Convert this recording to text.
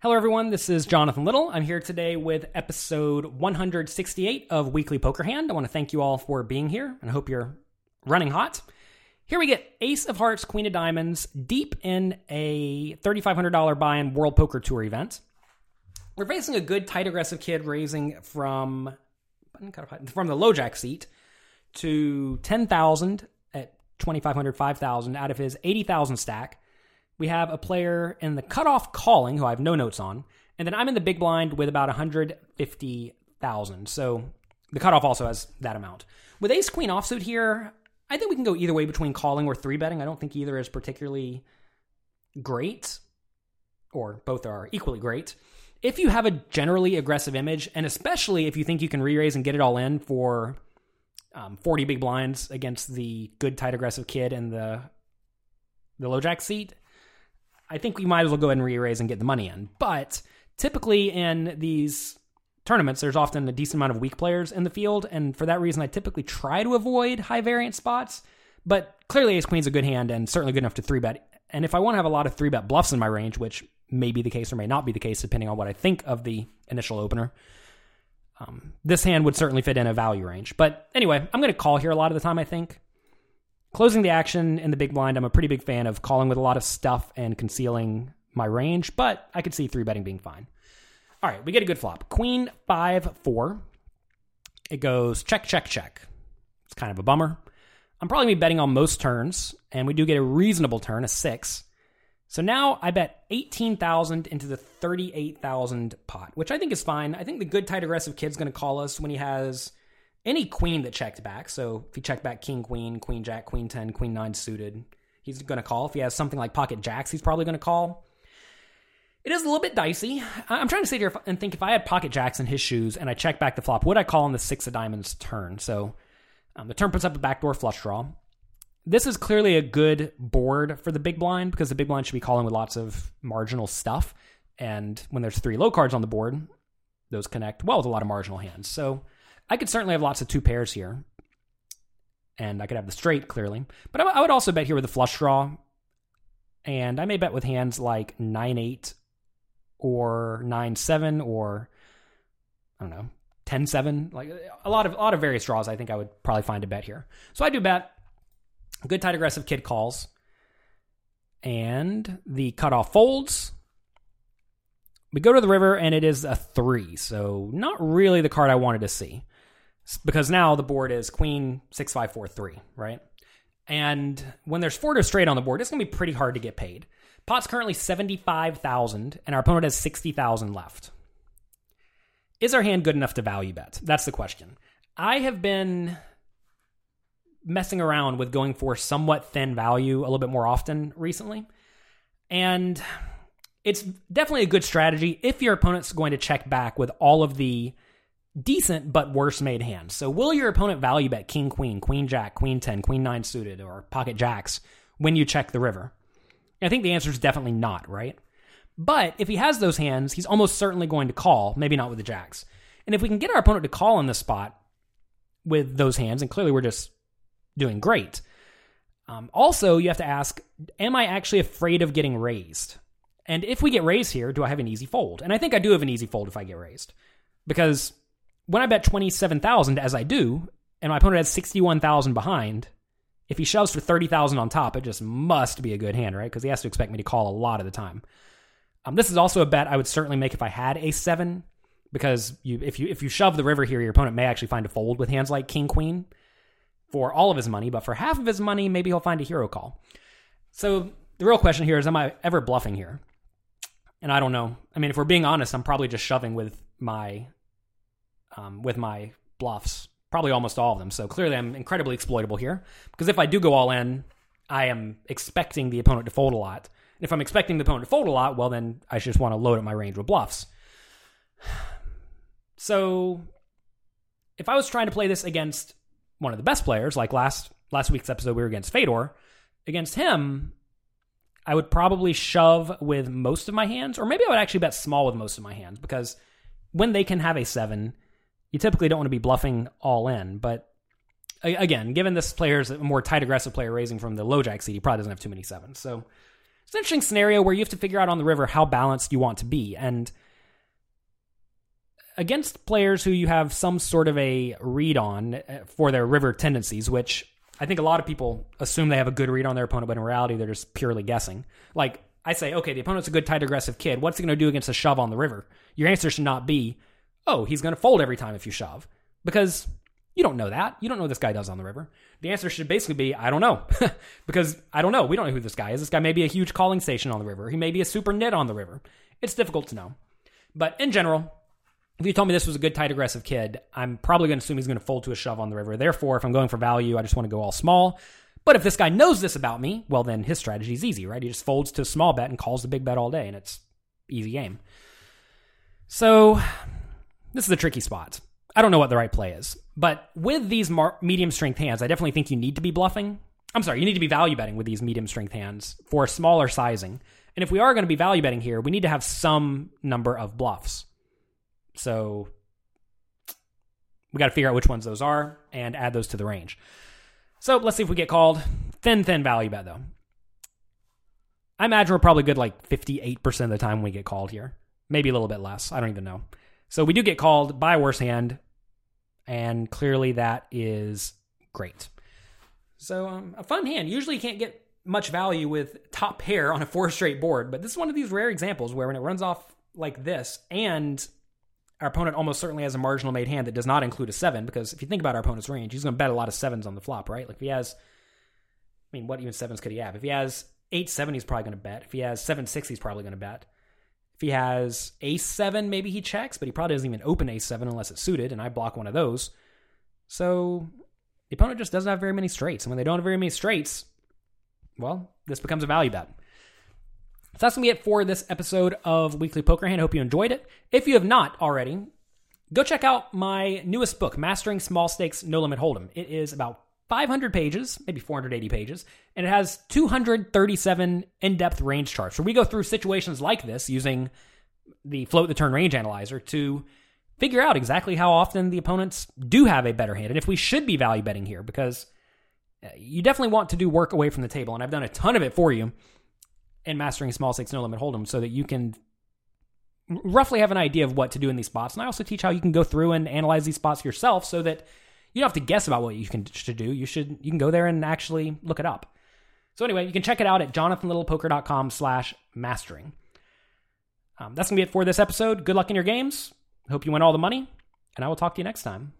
Hello, everyone. This is Jonathan Little. I'm here today with episode 168 of Weekly Poker Hand. I want to thank you all for being here and I hope you're running hot. Here we get Ace of Hearts, Queen of Diamonds, deep in a $3,500 buy in World Poker Tour event. We're facing a good, tight, aggressive kid raising from from the low jack seat to 10,000 at 2,500, 5,000 out of his 80,000 stack. We have a player in the cutoff calling who I have no notes on, and then I'm in the big blind with about 150,000. So the cutoff also has that amount. With ace queen offsuit here, I think we can go either way between calling or three betting. I don't think either is particularly great, or both are equally great. If you have a generally aggressive image, and especially if you think you can re raise and get it all in for um, 40 big blinds against the good, tight, aggressive kid in the the low jack seat, I think we might as well go ahead and re raise and get the money in. But typically in these tournaments, there's often a decent amount of weak players in the field, and for that reason, I typically try to avoid high variance spots. But clearly, Ace Queen's a good hand and certainly good enough to three bet. And if I want to have a lot of three bet bluffs in my range, which may be the case or may not be the case depending on what I think of the initial opener, um, this hand would certainly fit in a value range. But anyway, I'm going to call here a lot of the time, I think. Closing the action in the big blind, I'm a pretty big fan of calling with a lot of stuff and concealing my range, but I could see three betting being fine. All right, we get a good flop. Queen five four. It goes check check check. It's kind of a bummer. I'm probably be betting on most turns, and we do get a reasonable turn, a six. So now I bet 18,000 into the 38,000 pot, which I think is fine. I think the good tight aggressive kid's going to call us when he has any queen that checked back. So if he checked back king queen, queen jack, queen 10, queen 9 suited, he's going to call. If he has something like pocket jacks, he's probably going to call. It is a little bit dicey. I'm trying to sit here and think if I had pocket jacks in his shoes and I check back the flop, would I call on the six of diamonds turn? So um, the turn puts up a backdoor flush draw this is clearly a good board for the big blind because the big blind should be calling with lots of marginal stuff. And when there's three low cards on the board, those connect well with a lot of marginal hands. So I could certainly have lots of two pairs here. And I could have the straight clearly. But I would also bet here with a flush draw. And I may bet with hands like 9 8 or 9 7 or I don't know, 10 7. Like a lot of a lot of various draws I think I would probably find a bet here. So I do bet Good tight aggressive kid calls. And the cutoff folds. We go to the river and it is a three. So not really the card I wanted to see. Because now the board is queen six five four three, right? And when there's four to straight on the board, it's gonna be pretty hard to get paid. Pot's currently seventy five thousand, and our opponent has sixty thousand left. Is our hand good enough to value bet? That's the question. I have been messing around with going for somewhat thin value a little bit more often recently. And it's definitely a good strategy if your opponent's going to check back with all of the decent but worse made hands. So, will your opponent value bet king, queen, queen, jack, queen 10, queen 9 suited, or pocket jacks when you check the river? I think the answer is definitely not, right? But if he has those hands, he's almost certainly going to call, maybe not with the jacks. And if we can get our opponent to call on this spot with those hands, and clearly we're just doing great. Um, also, you have to ask, am I actually afraid of getting raised? And if we get raised here, do I have an easy fold? And I think I do have an easy fold if I get raised. Because when I bet 27,000, as I do, and my opponent has 61,000 behind, if he shoves for 30,000 on top, it just must be a good hand, right? Because he has to expect me to call a lot of the time. Um, this is also a bet I would certainly make if I had a seven, because you, if you if you shove the river here, your opponent may actually find a fold with hands like king queen for all of his money, but for half of his money, maybe he'll find a hero call. So the real question here is am I ever bluffing here? And I don't know. I mean, if we're being honest, I'm probably just shoving with my um, with my bluffs, probably almost all of them. So clearly, I'm incredibly exploitable here because if I do go all in, I am expecting the opponent to fold a lot. And if I'm expecting the opponent to fold a lot, well, then I just want to load up my range with bluffs. So if I was trying to play this against one of the best players, like last last week's episode we were against Fedor, against him, I would probably shove with most of my hands, or maybe I would actually bet small with most of my hands because when they can have a seven, you typically don't want to be bluffing all in. But again, given this player's a more tight aggressive player raising from the low jack seat, he probably doesn't have too many sevens. So it's an interesting scenario where you have to figure out on the river how balanced you want to be. And against players who you have some sort of a read on uh, for their river tendencies, which I think a lot of people assume they have a good read on their opponent, but in reality, they're just purely guessing. Like, I say, okay, the opponent's a good, tight, aggressive kid. What's he going to do against a shove on the river? Your answer should not be, oh, he's going to fold every time if you shove. Because you don't know that. You don't know what this guy does on the river. The answer should basically be, I don't know. because I don't know. We don't know who this guy is. This guy may be a huge calling station on the river. He may be a super nit on the river. It's difficult to know. But in general, if you told me this was a good, tight, aggressive kid, I'm probably going to assume he's going to fold to a shove on the river. Therefore, if I'm going for value, I just want to go all small. But if this guy knows this about me, well, then his strategy is easy, right? He just folds to a small bet and calls the big bet all day, and it's easy game. So, this is a tricky spot. I don't know what the right play is. But with these mar- medium strength hands, I definitely think you need to be bluffing. I'm sorry, you need to be value betting with these medium strength hands for smaller sizing. And if we are going to be value betting here, we need to have some number of bluffs. So we got to figure out which ones those are and add those to the range. So let's see if we get called. Thin, thin value bet, though. I imagine we're probably good like 58% of the time we get called here. Maybe a little bit less. I don't even know. So we do get called by worse hand, and clearly that is great. So um, a fun hand. Usually you can't get much value with top pair on a four straight board, but this is one of these rare examples where when it runs off like this and our opponent almost certainly has a marginal made hand that does not include a seven because if you think about our opponent's range, he's going to bet a lot of sevens on the flop, right? Like if he has, I mean, what even sevens could he have? If he has eight seven, he's probably going to bet. If he has seven six, he's probably going to bet. If he has a7, maybe he checks, but he probably doesn't even open a7 unless it's suited, and I block one of those. So the opponent just doesn't have very many straights, and when they don't have very many straights, well, this becomes a value bet. So that's going to be it for this episode of Weekly Poker Hand. Hope you enjoyed it. If you have not already, go check out my newest book, Mastering Small Stakes No Limit Hold'em. It is about 500 pages, maybe 480 pages, and it has 237 in-depth range charts So we go through situations like this using the float the turn range analyzer to figure out exactly how often the opponents do have a better hand and if we should be value betting here because uh, you definitely want to do work away from the table and I've done a ton of it for you and mastering small stakes no limit hold'em so that you can roughly have an idea of what to do in these spots. And I also teach how you can go through and analyze these spots yourself so that you don't have to guess about what you can should do. You should you can go there and actually look it up. So anyway, you can check it out at jonathanlittlepoker.com slash mastering. Um, that's to be it for this episode. Good luck in your games. Hope you win all the money, and I will talk to you next time.